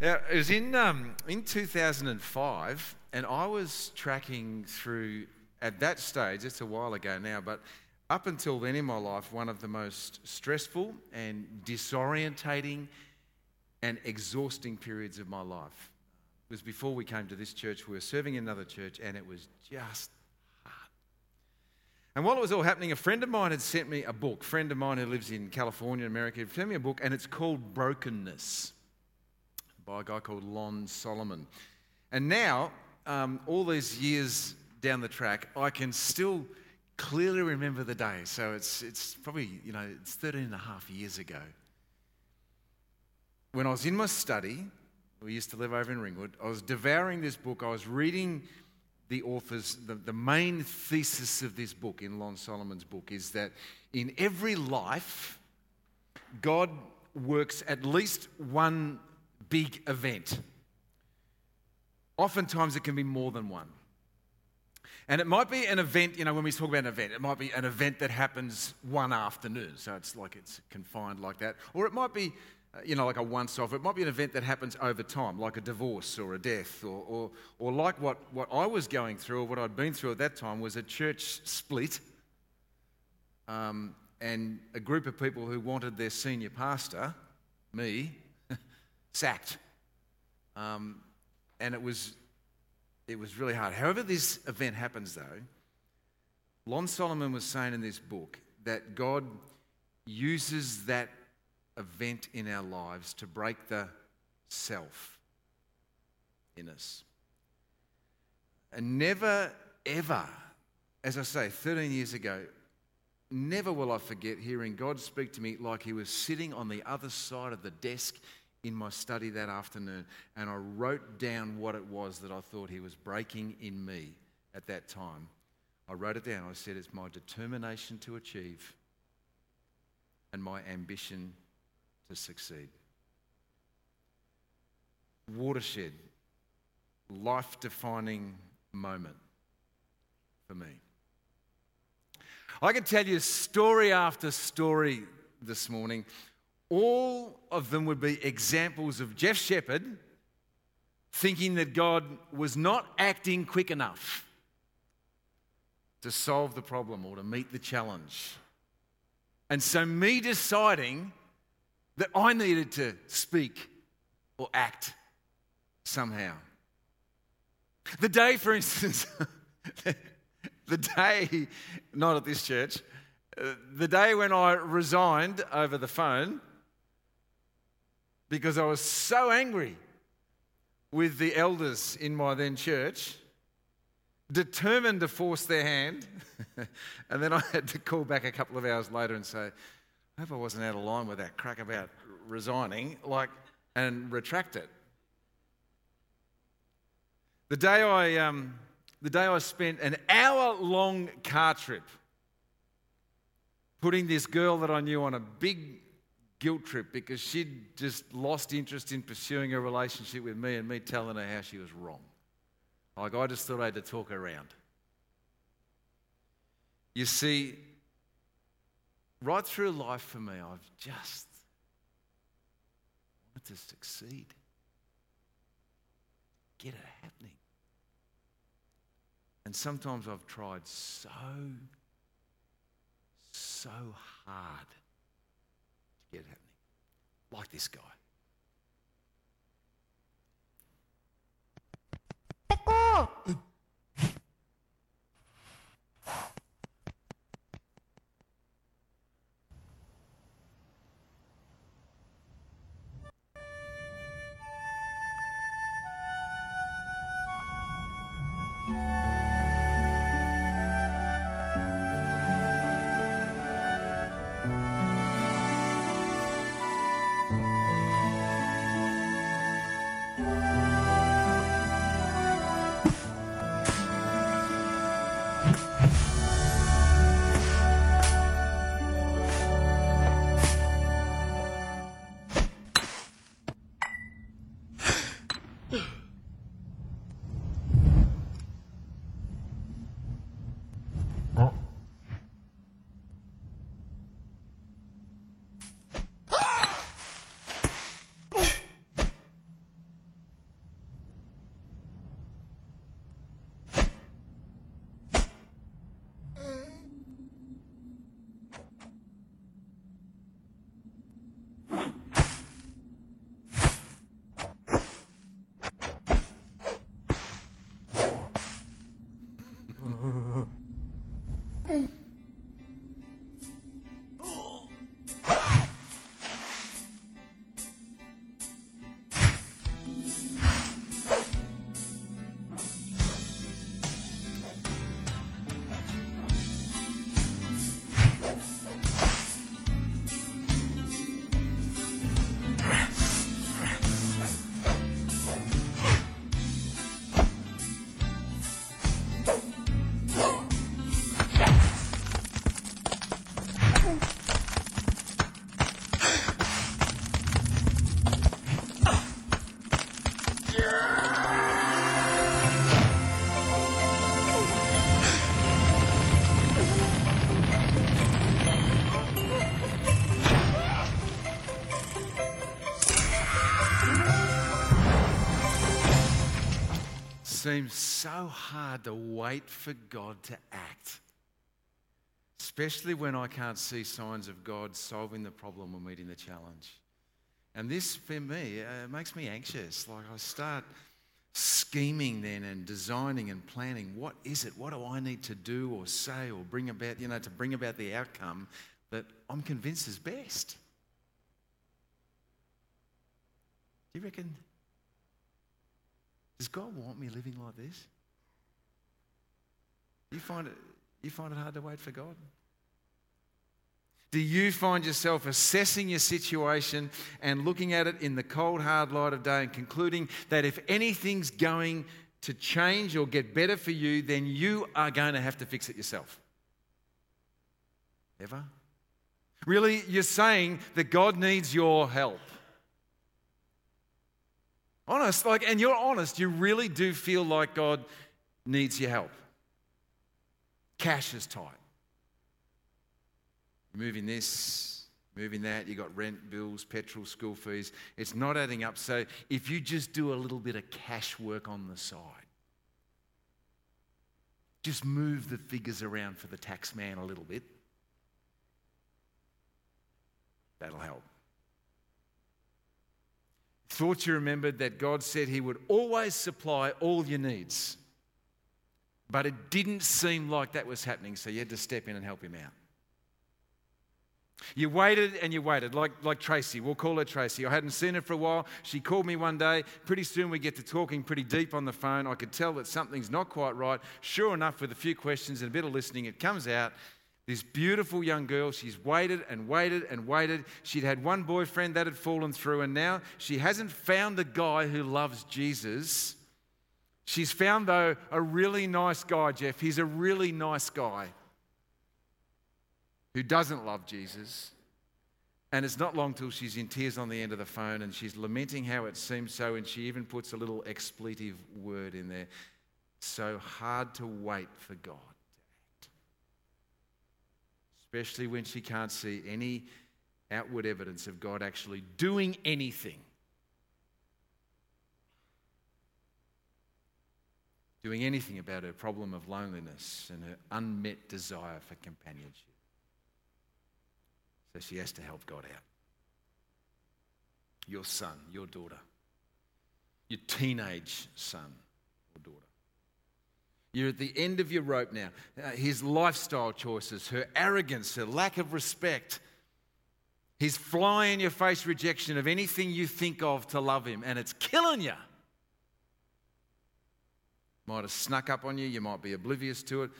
Now, it was in, um, in 2005, and I was tracking through, at that stage, it's a while ago now, but up until then in my life, one of the most stressful and disorientating and exhausting periods of my life. It was before we came to this church. We were serving in another church, and it was just hard. And while it was all happening, a friend of mine had sent me a book. A friend of mine who lives in California, America, had sent me a book, and it's called Brokenness by a guy called Lon Solomon. And now, um, all these years down the track, I can still clearly remember the day. So it's, it's probably, you know, it's 13 and a half years ago. When I was in my study, we used to live over in Ringwood, I was devouring this book. I was reading the author's, the, the main thesis of this book in Lon Solomon's book is that in every life, God works at least one big event. Oftentimes, it can be more than one. And it might be an event, you know, when we talk about an event, it might be an event that happens one afternoon. So it's like it's confined like that. Or it might be, uh, you know, like a once off. It might be an event that happens over time, like a divorce or a death. Or, or, or like what, what I was going through or what I'd been through at that time was a church split. Um, and a group of people who wanted their senior pastor, me, sacked. Um, and it was it was really hard. However, this event happens, though, Lon Solomon was saying in this book that God uses that event in our lives to break the self in us. And never, ever, as I say, 13 years ago, never will I forget hearing God speak to me like he was sitting on the other side of the desk in my study that afternoon and I wrote down what it was that I thought he was breaking in me at that time. I wrote it down. I said, It's my determination to achieve and my ambition to succeed. Watershed, life defining moment for me. I can tell you story after story this morning all of them would be examples of Jeff Shepherd thinking that God was not acting quick enough to solve the problem or to meet the challenge. And so, me deciding that I needed to speak or act somehow. The day, for instance, the day, not at this church, uh, the day when I resigned over the phone because I was so angry with the elders in my then church, determined to force their hand. and then I had to call back a couple of hours later and say, I hope I wasn't out of line with that crack about resigning, like, and retract it. The day I, um, the day I spent an hour long car trip putting this girl that I knew on a big guilt trip because she'd just lost interest in pursuing a relationship with me and me telling her how she was wrong. Like, I just thought I had to talk her around. You see, right through life for me, I've just wanted to succeed, get it happening. And sometimes I've tried so, so hard get it happening. Like this guy. Seems so hard to wait for God to act, especially when I can't see signs of God solving the problem or meeting the challenge. And this, for me, uh, makes me anxious. Like I start scheming then and designing and planning what is it? What do I need to do or say or bring about, you know, to bring about the outcome that I'm convinced is best? Do you reckon? Does God want me living like this? You find it, you find it hard to wait for God? Do you find yourself assessing your situation and looking at it in the cold, hard light of day and concluding that if anything's going to change or get better for you, then you are going to have to fix it yourself? Ever? Really, you're saying that God needs your help. Honest, like, and you're honest, you really do feel like God needs your help. Cash is tight. Moving this, moving that, you got rent, bills, petrol, school fees. It's not adding up. So if you just do a little bit of cash work on the side, just move the figures around for the tax man a little bit, that'll help. Thought you remembered that God said He would always supply all your needs. But it didn't seem like that was happening, so you had to step in and help Him out. You waited and you waited, like, like Tracy. We'll call her Tracy. I hadn't seen her for a while. She called me one day. Pretty soon we get to talking pretty deep on the phone. I could tell that something's not quite right. Sure enough, with a few questions and a bit of listening, it comes out this beautiful young girl, she's waited and waited and waited. She'd had one boyfriend that had fallen through, and now she hasn't found a guy who loves Jesus. She's found, though, a really nice guy, Jeff. He's a really nice guy who doesn't love Jesus. And it's not long till she's in tears on the end of the phone and she's lamenting how it seems so, and she even puts a little expletive word in there. So hard to wait for God especially when she can't see any outward evidence of God actually doing anything. Doing anything about her problem of loneliness and her unmet desire for companionship. So she has to help God out. Your son, your daughter, your teenage son. You're at the end of your rope now. Uh, his lifestyle choices, her arrogance, her lack of respect, his fly in your face rejection of anything you think of to love him, and it's killing you. Might have snuck up on you, you might be oblivious to it.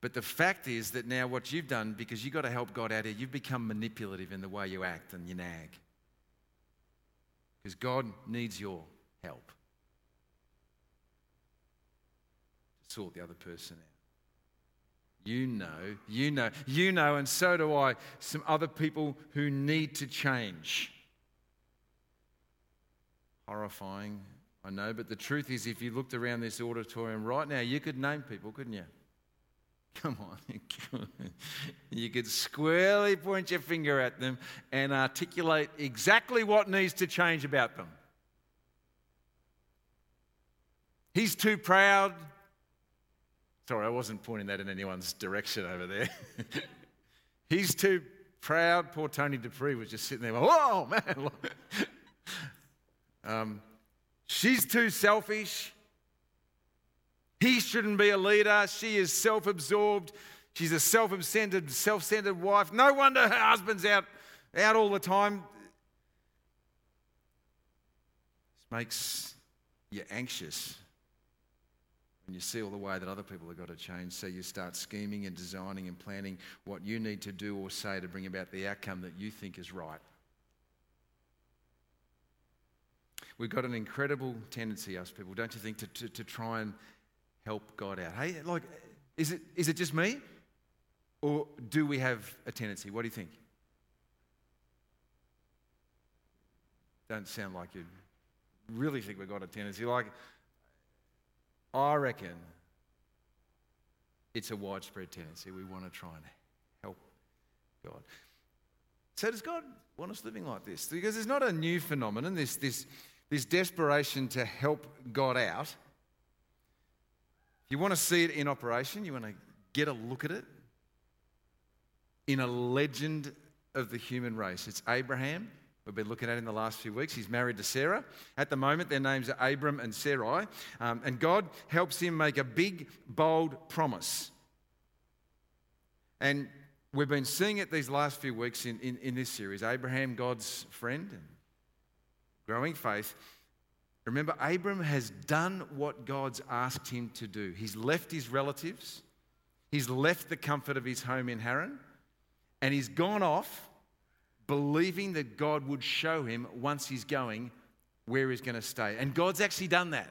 But the fact is that now what you've done, because you've got to help God out here, you've become manipulative in the way you act and you nag. Because God needs your help. Sort the other person out. You know, you know, you know, and so do I, some other people who need to change. Horrifying, I know, but the truth is, if you looked around this auditorium right now, you could name people, couldn't you? Come on. you could squarely point your finger at them and articulate exactly what needs to change about them. He's too proud. Sorry, I wasn't pointing that in anyone's direction over there. He's too proud. Poor Tony Dupree was just sitting there, whoa, man. um, she's too selfish. He shouldn't be a leader. She is self absorbed. She's a self centered, self centered wife. No wonder her husband's out, out all the time. This makes you anxious and you see all the way that other people have got to change. So you start scheming and designing and planning what you need to do or say to bring about the outcome that you think is right. We've got an incredible tendency, us people, don't you think, to, to, to try and help God out. Hey, like, is it, is it just me? Or do we have a tendency? What do you think? Don't sound like you really think we've got a tendency. Like, I reckon it's a widespread tendency. We want to try and help God. So, does God want us living like this? Because it's not a new phenomenon, this, this, this desperation to help God out. You want to see it in operation? You want to get a look at it? In a legend of the human race. It's Abraham. We've been looking at in the last few weeks. He's married to Sarah. At the moment, their names are Abram and Sarai. Um, and God helps him make a big, bold promise. And we've been seeing it these last few weeks in, in, in this series Abraham, God's friend, and growing faith. Remember, Abram has done what God's asked him to do. He's left his relatives, he's left the comfort of his home in Haran, and he's gone off believing that God would show him once he's going where he's going to stay. And God's actually done that.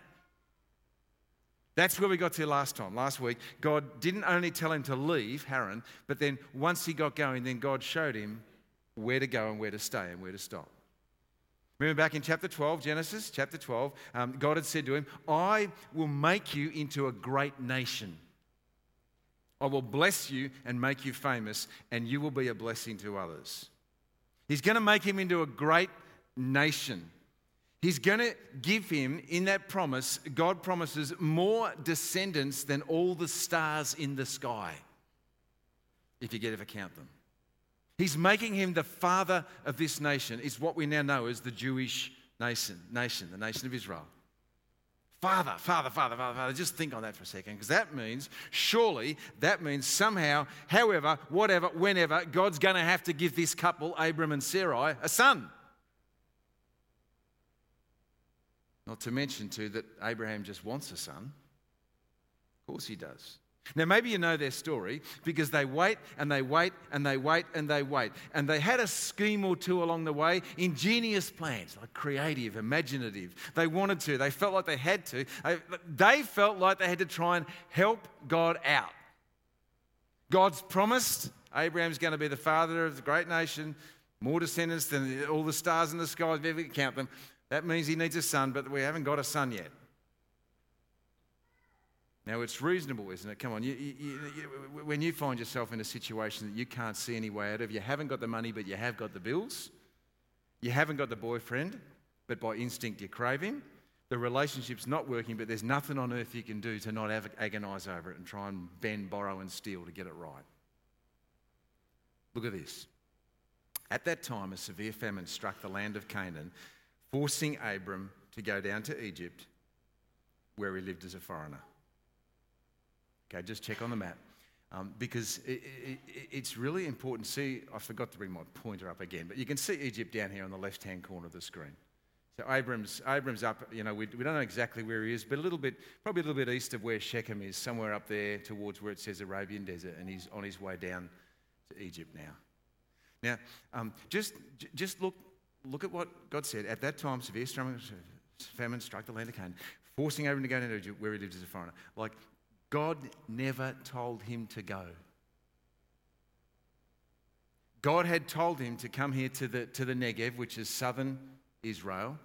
That's where we got to last time, last week. God didn't only tell him to leave Haran, but then once he got going, then God showed him where to go and where to stay and where to stop. Remember back in chapter 12, Genesis chapter 12, um, God had said to him, I will make you into a great nation. I will bless you and make you famous, and you will be a blessing to others. He's going to make him into a great nation. He's going to give him, in that promise, God promises more descendants than all the stars in the sky, if you get ever count them. He's making him the father of this nation. Is what we now know as the Jewish nation, nation, the nation of Israel. Father, father, father, father, father. Just think on that for a second, because that means, surely, that means somehow, however, whatever, whenever, God's going to have to give this couple, Abram and Sarai, a son. Not to mention, too, that Abraham just wants a son. Of course he does. Now, maybe you know their story because they wait and they wait and they wait and they wait. And they had a scheme or two along the way, ingenious plans, like creative, imaginative. They wanted to, they felt like they had to. They felt like they had to try and help God out. God's promised Abraham's going to be the father of the great nation, more descendants than all the stars in the sky, if you ever count them. That means he needs a son, but we haven't got a son yet. Now, it's reasonable, isn't it? Come on, you, you, you, when you find yourself in a situation that you can't see any way out of, you haven't got the money, but you have got the bills, you haven't got the boyfriend, but by instinct you crave him, the relationship's not working, but there's nothing on earth you can do to not agonize over it and try and bend, borrow, and steal to get it right. Look at this. At that time, a severe famine struck the land of Canaan, forcing Abram to go down to Egypt, where he lived as a foreigner. Okay, just check on the map. Um, because it, it, it's really important. See, I forgot to bring my pointer up again, but you can see Egypt down here on the left hand corner of the screen. So Abram's, Abram's up, you know, we, we don't know exactly where he is, but a little bit, probably a little bit east of where Shechem is, somewhere up there towards where it says Arabian Desert, and he's on his way down to Egypt now. Now, um, just, just look, look at what God said. At that time, severe famine struck the land of Canaan, forcing Abram to go into Egypt where he lived as a foreigner. Like, God never told him to go. God had told him to come here to the, to the Negev, which is southern Israel.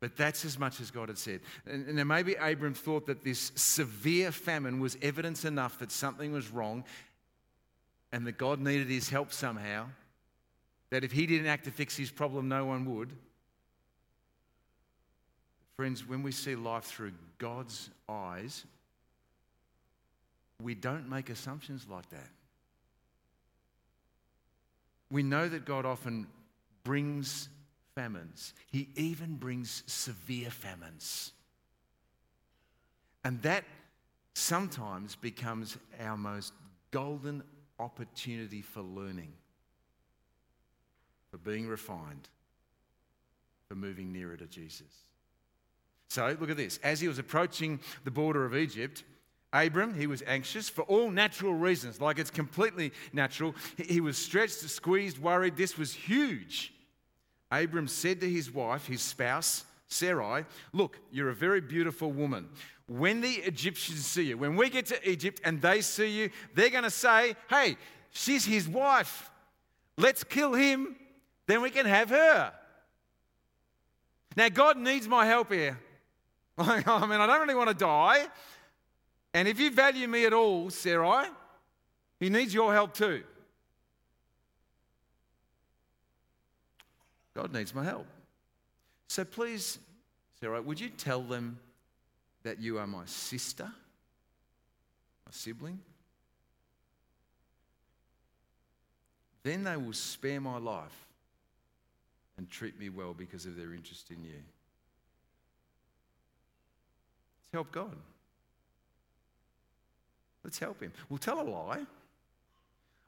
But that's as much as God had said. And, and maybe Abram thought that this severe famine was evidence enough that something was wrong and that God needed his help somehow. That if he didn't act to fix his problem, no one would. Friends, when we see life through God's eyes, we don't make assumptions like that. We know that God often brings famines, He even brings severe famines. And that sometimes becomes our most golden opportunity for learning, for being refined, for moving nearer to Jesus. So, look at this. As he was approaching the border of Egypt, Abram, he was anxious for all natural reasons, like it's completely natural. He was stretched, squeezed, worried. This was huge. Abram said to his wife, his spouse, Sarai, Look, you're a very beautiful woman. When the Egyptians see you, when we get to Egypt and they see you, they're going to say, Hey, she's his wife. Let's kill him, then we can have her. Now, God needs my help here. I mean, I don't really want to die. And if you value me at all, Sarai, he needs your help too. God needs my help. So please, Sarai, would you tell them that you are my sister, my sibling, then they will spare my life and treat me well because of their interest in you. Let's help God. Let's help Him. We'll tell a lie.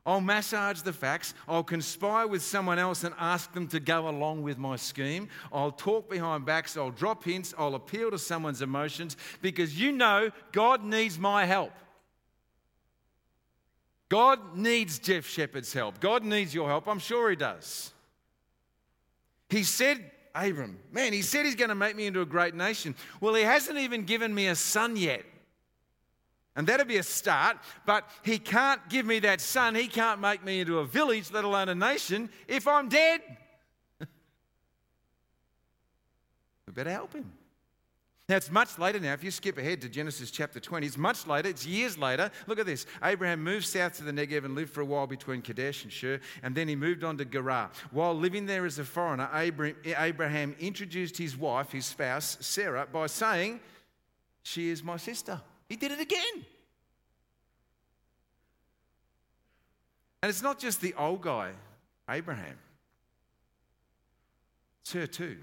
I'll massage the facts. I'll conspire with someone else and ask them to go along with my scheme. I'll talk behind backs. I'll drop hints. I'll appeal to someone's emotions because you know God needs my help. God needs Jeff Shepard's help. God needs your help. I'm sure He does. He said, Abram, man, He said He's going to make me into a great nation. Well, He hasn't even given me a son yet. And that'd be a start, but he can't give me that son. He can't make me into a village, let alone a nation, if I'm dead. we better help him. Now, it's much later now. If you skip ahead to Genesis chapter 20, it's much later. It's years later. Look at this. Abraham moved south to the Negev and lived for a while between Kadesh and Shur, and then he moved on to Gerar. While living there as a foreigner, Abraham introduced his wife, his spouse, Sarah, by saying, She is my sister. He did it again. And it's not just the old guy, Abraham, it's her too.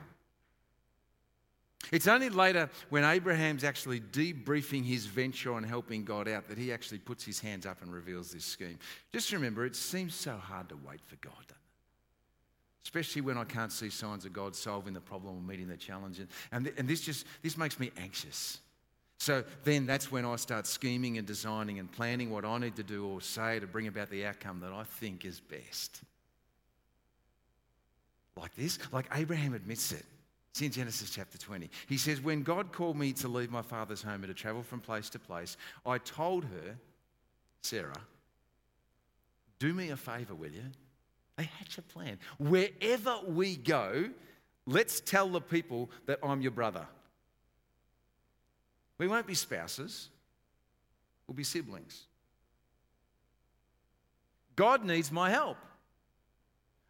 It's only later when Abraham's actually debriefing his venture on helping God out that he actually puts his hands up and reveals this scheme. Just remember, it seems so hard to wait for God? Especially when I can't see signs of God solving the problem or meeting the challenge. And, and this just this makes me anxious. So then that's when I start scheming and designing and planning what I need to do or say to bring about the outcome that I think is best. Like this, like Abraham admits it. It's in Genesis chapter 20. He says, When God called me to leave my father's home and to travel from place to place, I told her, Sarah, do me a favor, will you? They hatch a plan. Wherever we go, let's tell the people that I'm your brother. We won't be spouses, we'll be siblings. God needs my help.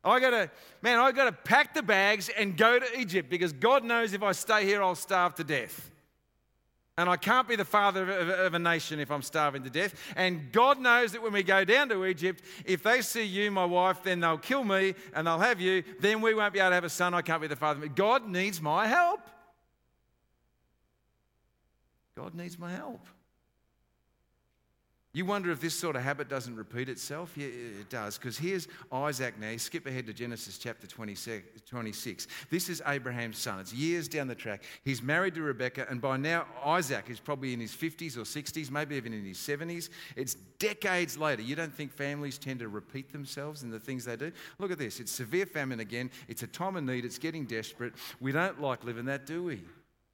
I gotta, man, I gotta pack the bags and go to Egypt because God knows if I stay here, I'll starve to death. And I can't be the father of, a nation if I'm starving to death. And God knows that when we go down to Egypt, if they see you, my wife, then they'll kill me and they'll have you. Then we won't be able to have a son. I can't be the father. God needs my help. God needs my help. You wonder if this sort of habit doesn't repeat itself? Yeah, it does. Because here's Isaac now. skip ahead to Genesis chapter 26. This is Abraham's son. It's years down the track. He's married to Rebecca, and by now, Isaac is probably in his 50s or 60s, maybe even in his 70s. It's decades later. You don't think families tend to repeat themselves in the things they do? Look at this. It's severe famine again. It's a time of need. It's getting desperate. We don't like living that, do we?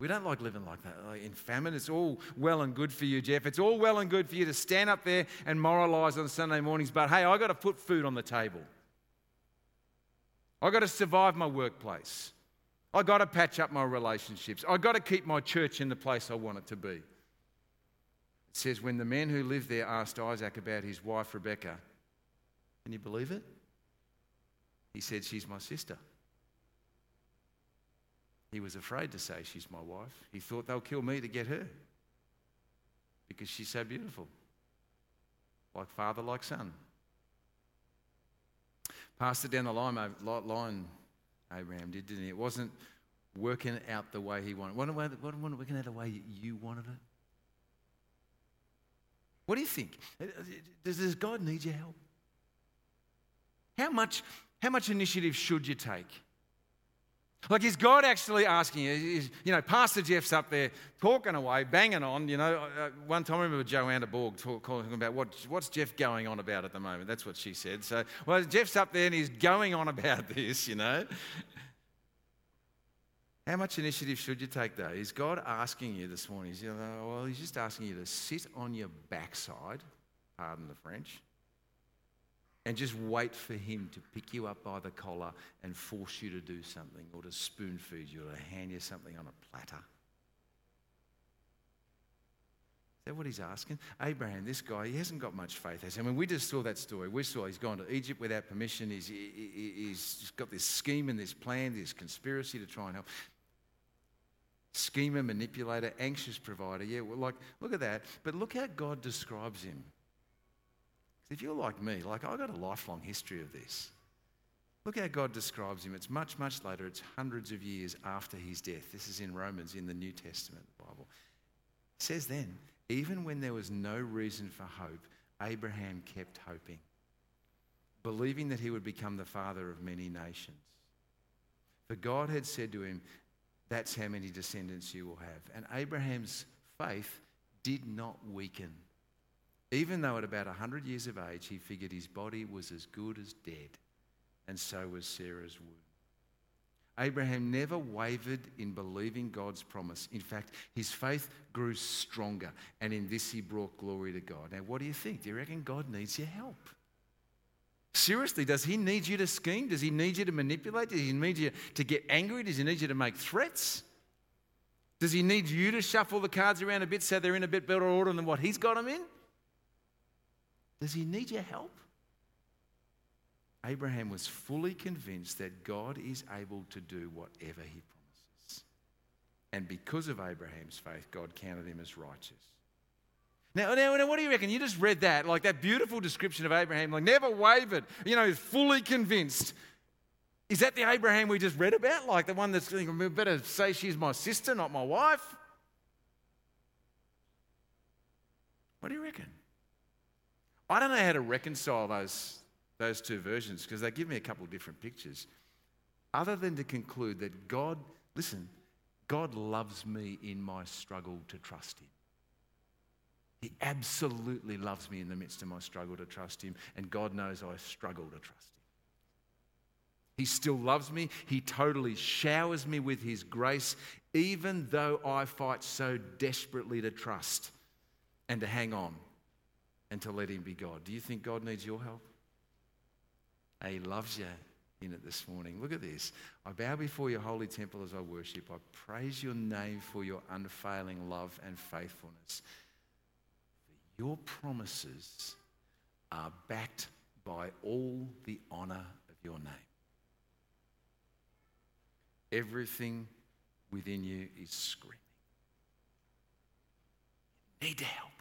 We don't like living like that. Like in famine, it's all well and good for you, Jeff. It's all well and good for you to stand up there and moralize on Sunday mornings, but hey, I got to put food on the table. I got to survive my workplace. I got to patch up my relationships. I got to keep my church in the place I want it to be. It says, when the men who lived there asked Isaac about his wife Rebecca, can you believe it? He said, She's my sister. He was afraid to say, She's my wife. He thought they'll kill me to get her because she's so beautiful. Like father, like son. Passed it down the line, line Abraham did, didn't he? It wasn't working out the way he wanted. Wasn't working out the way you wanted it. What do you think? Does God need your help? How much, how much initiative should you take? Like, is God actually asking you? Is, you know, Pastor Jeff's up there talking away, banging on. You know, uh, one time I remember Joanna Borg talk, talking about what, what's Jeff going on about at the moment. That's what she said. So, well, Jeff's up there and he's going on about this, you know. How much initiative should you take, though? Is God asking you this morning? Is, know, well, He's just asking you to sit on your backside, pardon the French, and just wait for him to pick you up by the collar and force you to do something or to spoon feed you or to hand you something on a platter. Is that what he's asking? Abraham, this guy, he hasn't got much faith. I mean, we just saw that story. We saw he's gone to Egypt without permission. He's, he, he's got this scheme and this plan, this conspiracy to try and help. schemer, manipulator, anxious provider. Yeah, well, like, look at that. But look how God describes him. If you're like me, like, I've got a lifelong history of this. Look how God describes him. It's much, much later. It's hundreds of years after his death. This is in Romans, in the New Testament, the Bible. It says then, even when there was no reason for hope, Abraham kept hoping, believing that he would become the father of many nations. For God had said to him, That's how many descendants you will have. And Abraham's faith did not weaken. Even though at about 100 years of age, he figured his body was as good as dead and so was Sarah's womb. Abraham never wavered in believing God's promise. In fact, his faith grew stronger, and in this he brought glory to God. Now, what do you think? Do you reckon God needs your help? Seriously, does he need you to scheme? Does he need you to manipulate? Does he need you to get angry? Does he need you to make threats? Does he need you to shuffle the cards around a bit so they're in a bit better order than what he's got them in? Does he need your help? Abraham was fully convinced that God is able to do whatever he promises. And because of Abraham's faith, God counted him as righteous. Now, now, now, what do you reckon? You just read that, like that beautiful description of Abraham, like never wavered, you know, fully convinced. Is that the Abraham we just read about? Like the one that's thinking, we better say she's my sister, not my wife? What do you reckon? I don't know how to reconcile those those two versions because they give me a couple of different pictures. Other than to conclude that God, listen, God loves me in my struggle to trust Him. He absolutely loves me in the midst of my struggle to trust Him, and God knows I struggle to trust Him. He still loves me. He totally showers me with His grace, even though I fight so desperately to trust and to hang on and to let Him be God. Do you think God needs your help? He loves you in it this morning. Look at this. I bow before your holy temple as I worship. I praise your name for your unfailing love and faithfulness. Your promises are backed by all the honor of your name. Everything within you is screaming. You need help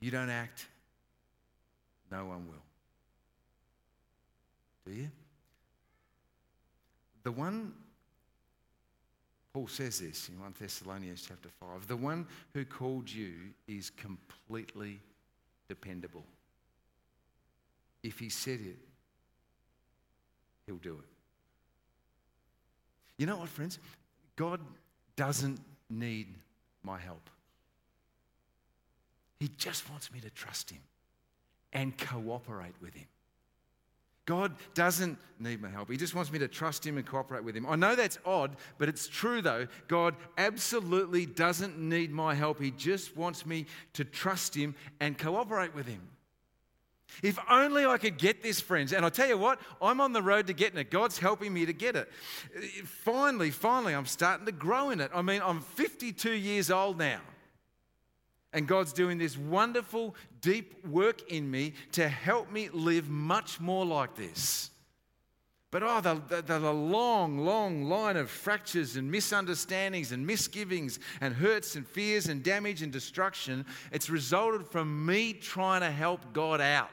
you don't act, no one will. Do you? The one, Paul says this in 1 Thessalonians chapter 5 the one who called you is completely dependable. If he said it, he'll do it. You know what, friends? God doesn't need my help. He just wants me to trust him and cooperate with him. God doesn't need my help. He just wants me to trust Him and cooperate with Him. I know that's odd, but it's true though. God absolutely doesn't need my help. He just wants me to trust Him and cooperate with Him. If only I could get this, friends. And I tell you what, I'm on the road to getting it. God's helping me to get it. Finally, finally, I'm starting to grow in it. I mean, I'm 52 years old now. And God's doing this wonderful, deep work in me to help me live much more like this. But oh, the, the, the, long, long line of fractures and misunderstandings and misgivings and hurts and fears and damage and destruction, it's resulted from me trying to help God out.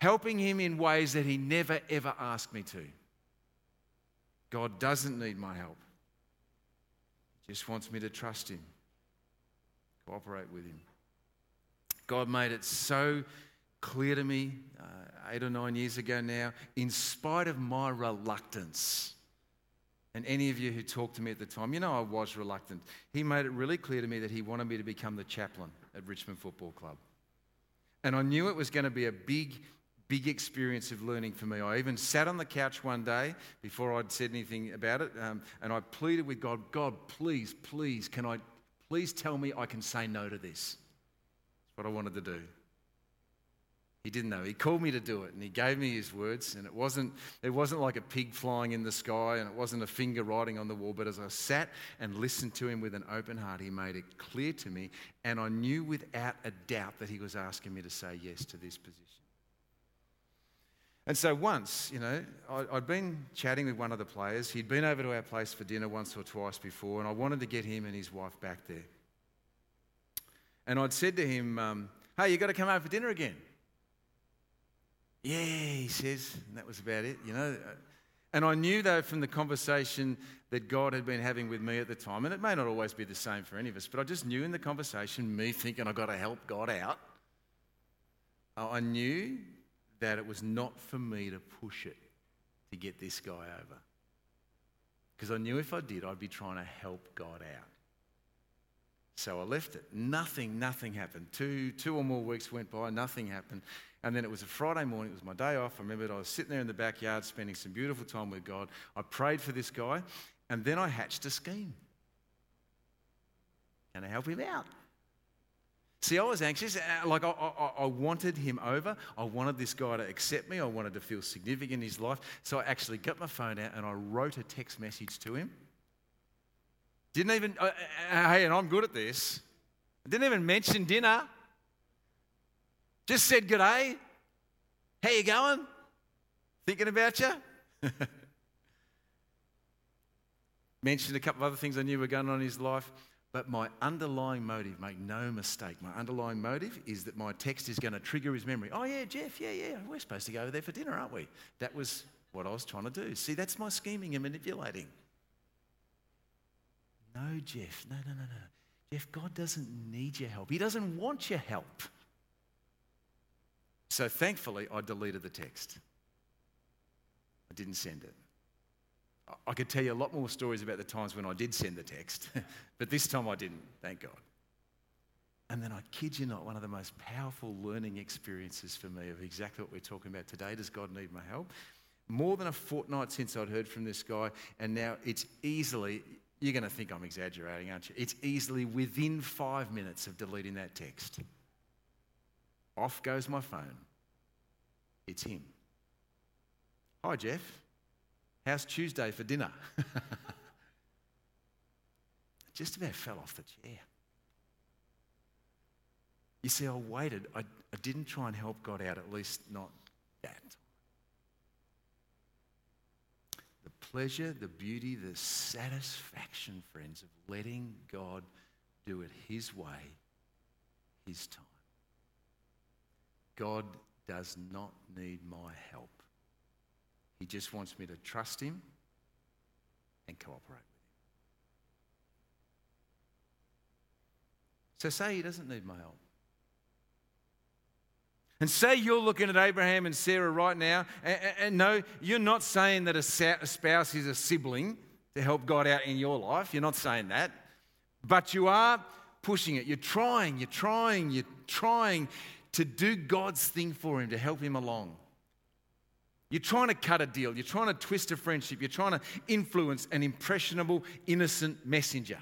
Helping Him in ways that He never, ever asked me to. God doesn't need my help, He just wants me to trust Him. Cooperate with Him. God made it so clear to me uh, eight or nine years ago now, in spite of my reluctance. And any of you who talked to me at the time, you know I was reluctant. He made it really clear to me that he wanted me to become the chaplain at Richmond Football Club. And I knew it was going to be a big, big experience of learning for me. I even sat on the couch one day before I'd said anything about it, um, and I pleaded with God, God, please, please, can I, Please tell me I can say no to this. That's what I wanted to do. He didn't know. He called me to do it and he gave me his words. And it wasn't, it wasn't like a pig flying in the sky and it wasn't a finger writing on the wall. But as I sat and listened to him with an open heart, he made it clear to me. And I knew without a doubt that he was asking me to say yes to this position. And so once, you know, I'd been chatting with one of the players. He'd been over to our place for dinner once or twice before, and I wanted to get him and his wife back there. And I'd said to him, um, Hey, you got to come over for dinner again. Yeah, he says, and that was about it, you know. And I knew, though, from the conversation that God had been having with me at the time, and it may not always be the same for any of us, but I just knew in the conversation, me thinking I've got to help God out, I knew that it was not for me to push it to get this guy over. Because I knew if I did, I'd be trying to help God out. So I left it. Nothing, nothing happened. Two, two or more weeks went by, nothing happened. And then it was a Friday morning, it was my day off. I remember I was sitting there in the backyard spending some beautiful time with God. I prayed for this guy, and then I hatched a scheme. Can I help him out? See, I was anxious. Uh, like, I, I, I, wanted him over. I wanted this guy to accept me. I wanted to feel significant in his life. So I actually got my phone out and I wrote a text message to him. Didn't even, uh, uh, hey, and I'm good at this. didn't even mention dinner. Just said, G'day. How you going? Thinking about you? Mentioned a couple of other things I knew were going on in his life. But my underlying motive, make no mistake, my underlying motive is that my text is going to trigger his memory. Oh, yeah, Jeff, yeah, yeah, we're supposed to go over there for dinner, aren't we? That was what I was trying to do. See, that's my scheming and manipulating. No, Jeff, no, no, no, no. Jeff, God doesn't need your help, He doesn't want your help. So thankfully, I deleted the text. I didn't send it. I could tell you a lot more stories about the times when I did send the text, but this time I didn't, thank God. And then I kid you not, one of the most powerful learning experiences for me of exactly what we're talking about today does God need my help? More than a fortnight since I'd heard from this guy, and now it's easily, you're going to think I'm exaggerating, aren't you? It's easily within five minutes of deleting that text. Off goes my phone. It's him. Hi, Jeff. How's Tuesday for dinner? Just about fell off the chair. You see, I waited. I, I didn't try and help God out, at least not that. The pleasure, the beauty, the satisfaction, friends, of letting God do it His way, His time. God does not need my help. He just wants me to trust Him and cooperate with Him. So say He doesn't need my help. And say you're looking at Abraham and Sarah right now, and, and, no, you're not saying that a spouse is a sibling to help God out in your life. You're not saying that. But you are pushing it. You're trying, you're trying, you're trying to do God's thing for him, to help him along. You're trying to cut a deal. You're trying to twist a friendship. You're trying to influence an impressionable, innocent messenger.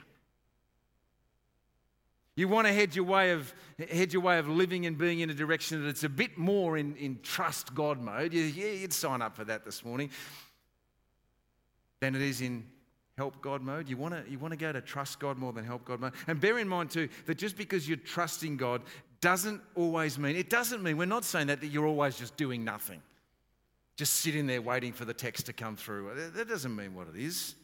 You want to head your way of, head your way of living and being in a direction that it's a bit more in, in trust God mode. You, yeah, you'd sign up for that this morning. Than it is in help God mode. You want to you want to go to trust God more than help God mode. And bear in mind too that just because you're trusting God doesn't always mean it doesn't mean we're not saying that that you're always just doing nothing just sitting there waiting for the text to come through. That doesn't mean what it is.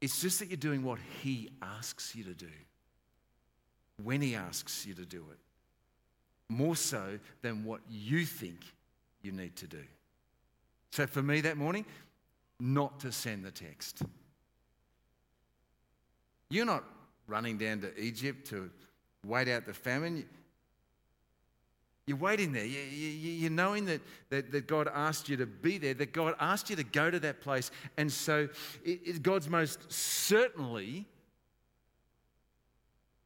It's just that you're doing what He asks you to do when He asks you to do it, more so than what you think you need to do. So for me that morning, not to send the text. You're not running down to Egypt to wait out the famine. You're waiting there. You're knowing that, that, God asked you to be there, that God asked you to go to that place. And so God's most certainly,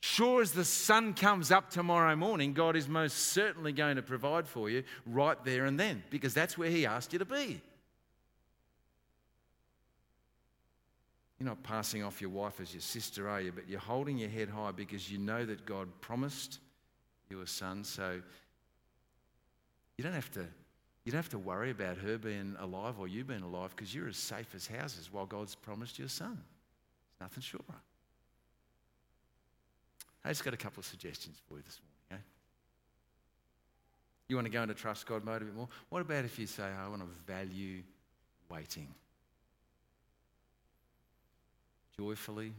sure as the sun comes up tomorrow morning, God is most certainly going to provide for you right there and then, because that's where He asked you to be. You're not passing off your wife as your sister, are you? But you're holding your head high because you know that God promised you a son. So you don't have to, you don't have to worry about her being alive or you being alive because you're as safe as houses while God's promised you a son. There's nothing surer. I just got a couple of suggestions for you this morning. Eh? You want to go into trust God mode a bit more? What about if you say, I want to value waiting? Joyfully,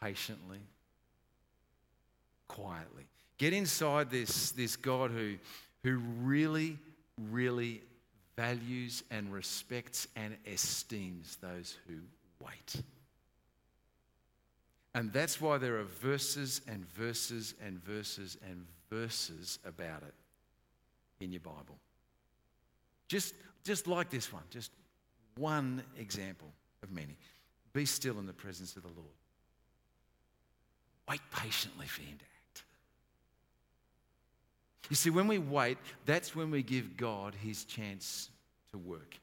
patiently, quietly. Get inside this, this God who, who really, really values and respects and esteems those who wait. And that's why there are verses and verses and verses and verses about it in your Bible. Just, just like this one, just one example of many. Be still in the presence of the Lord. Wait patiently for Him to. You see, when we wait, that's when we give God His chance to work.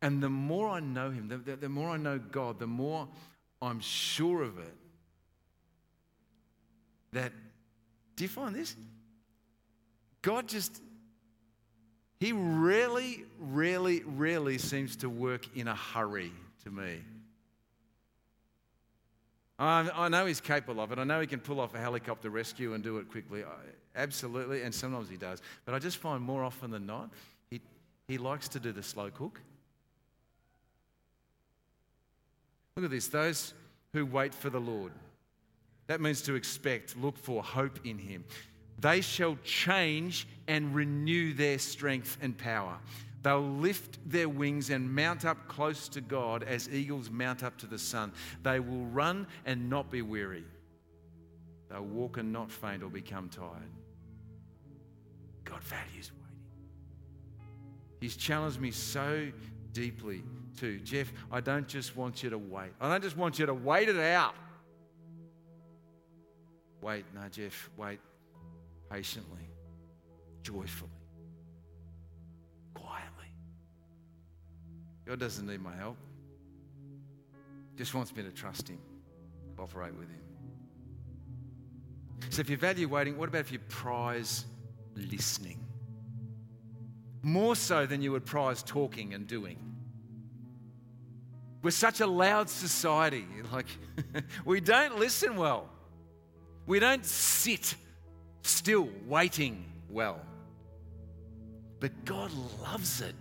And the more I know Him, the, the, the more I know God, the more I'm sure of it. That, do you find this? God just, He rarely, rarely, rarely seems to work in a hurry to me. I, know He's capable of it. I know He can pull off a helicopter rescue and do it quickly. Absolutely, and sometimes He does. But I just find more often than not, He, he likes to do the slow cook. Look at this those who wait for the Lord. That means to expect, look for, hope in Him. They shall change and renew their strength and power. They'll lift their wings and mount up close to God as eagles mount up to the sun. They will run and not be weary. They'll walk and not faint or become tired. God values waiting. He's challenged me so deeply too. Jeff, I don't just want you to wait. I don't just want you to wait it out. Wait, no, Jeff, wait patiently, joyfully, God doesn't need my help. Just wants me to trust Him, cooperate with Him. So if you value waiting, what about if you prize listening? More so than you would prize talking and doing. We're such a loud society. Like, we don't listen well. We don't sit still waiting well. But God loves it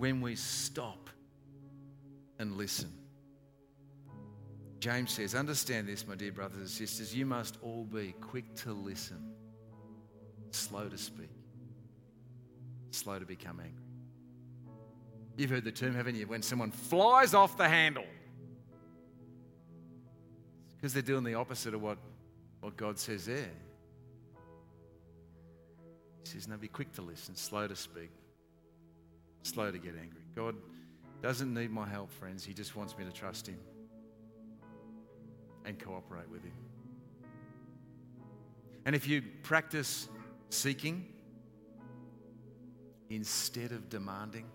when we stop and listen. James says, Understand this, my dear brothers and sisters. You must all be quick to listen, slow to speak, slow to become angry. You've heard the term, haven't you? When someone flies off the handle. it's Because they're doing the opposite of what, what God says there. He says, No, be quick to listen, slow to speak, slow to get angry. God doesn't need my help, friends. He just wants me to trust Him and cooperate with Him. And if you practice seeking instead of demanding,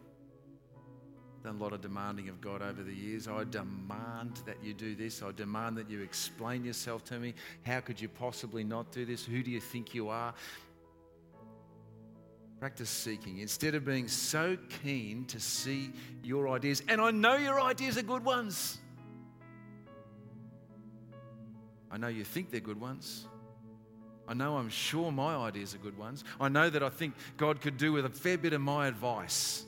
done a lot of demanding of God over the years. I demand that you do this. I demand that you explain yourself to me. How could you possibly not do this? Who do you think you are? Practice seeking instead of being so keen to see your ideas. And I know your ideas are good ones. I know you think they're good ones. I know I'm sure my ideas are good ones. I know that I think God could do with a fair bit of my advice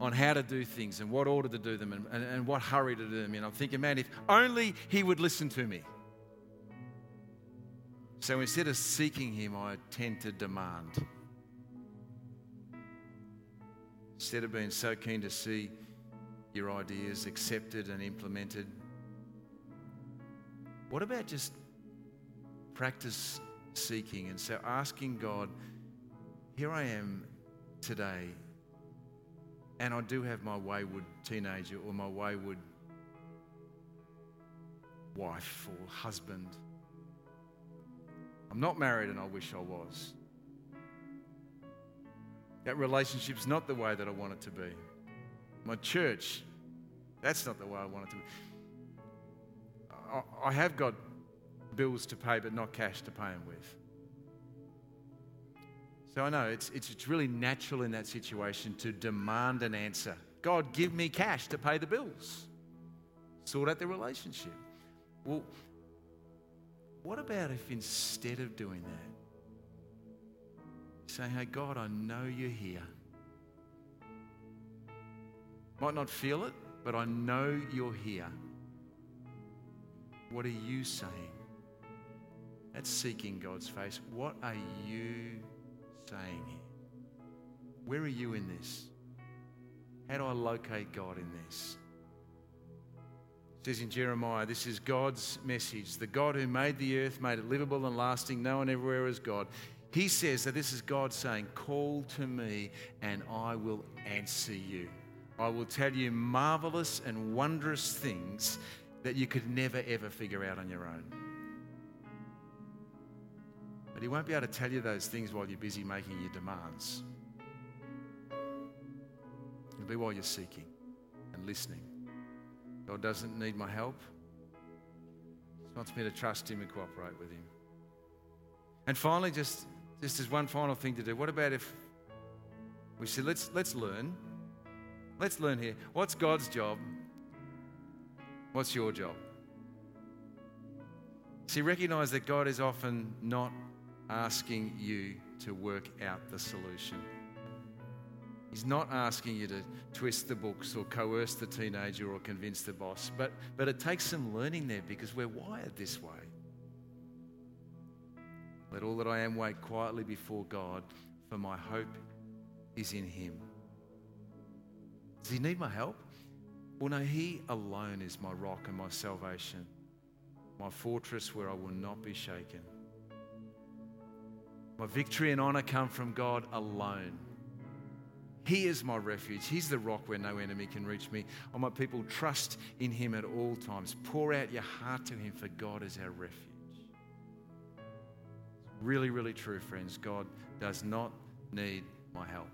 on how to do things and what order to do them and, and, and what hurry to do them in. I'm thinking, man, if only he would listen to me. So instead of seeking him, I tend to demand. Instead of being so keen to see your ideas accepted and implemented, what about just practice seeking and so asking God, here I am today and I do have my wayward teenager or my wayward wife or husband. I'm not married and I wish I was. That relationship's not the way that I want it to be. My church, that's not the way I want it to be. I, have got bills to pay, but not cash to pay them with. So I know it's, it's, it's really natural in that situation to demand an answer. God, give me cash to pay the bills. Sort out the relationship. Well, what about if instead of doing that, saying, Hey, God, I know you're here. Might not feel it, but I know you're here. What are you saying? That's seeking God's face. What are you saying here? Where are you in this? How do I locate God in this? It says in Jeremiah, this is God's message. The God who made the earth, made it livable and lasting, known everywhere as God. He says that this is God saying, Call to me and I will answer you. I will tell you marvelous and wondrous things that you could never ever figure out on your own. But He won't be able to tell you those things while you're busy making your demands. It'll be while you're seeking and listening. God doesn't need my help. He wants me to trust Him and cooperate with Him. And finally, just, just as one final thing to do, what about if we say, let's, let's learn. Let's learn here. What's God's job? What's your job? See, recognize that God is often not asking you to work out the solution. He's not asking you to twist the books or coerce the teenager or convince the boss, but, but it takes some learning there because we're wired this way. Let all that I am wait quietly before God, for my hope is in Him. Does He need my help? Well, no, He alone is my rock and my salvation, my fortress where I will not be shaken. My victory and honor come from God alone. He is my refuge. He's the rock where no enemy can reach me. Oh, my people, trust in Him at all times. Pour out your heart to Him, for God is our refuge. It's really, really true, friends. God does not need my help.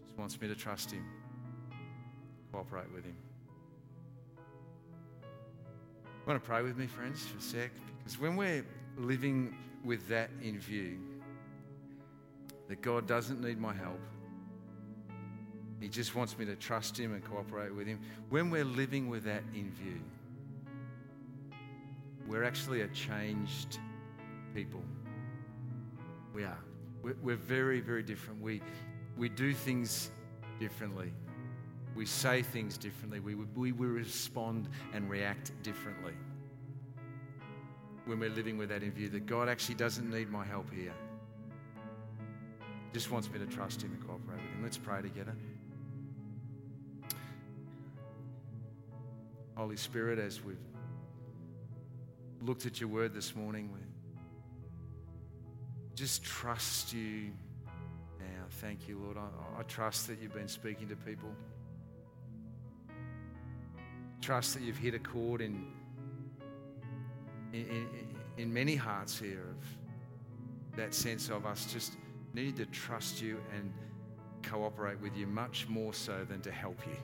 He just wants me to trust Him, cooperate with Him. Want to pray with me, friends, for a sec? Because when we're living with that in view, that God doesn't need my help. He just wants me to trust Him and cooperate with Him. When we're living with that in view, we're actually a changed people. We are. We're, very, very different. We, we do things differently. We say things differently. We, we, we respond and react differently when we're living with that in view that God actually doesn't need my help here just wants me to trust Him and cooperate with Him. Let's pray together. Holy Spirit, as we've looked at your word this morning, we just trust you now. Thank you, Lord. I, I trust that you've been speaking to people. Trust that you've hit a chord in, in, in, in many hearts here of that sense of us just needed to trust you and cooperate with you much more so than to help you.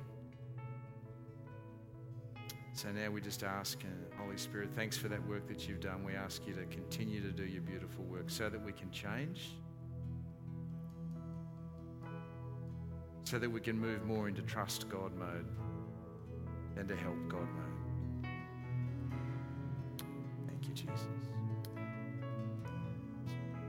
So now we just ask, uh, Holy Spirit, thanks for that work that you've done. We ask you to continue to do your beautiful work so that we can change, so that we can move more into trust God mode than to help God mode. Thank you, Jesus.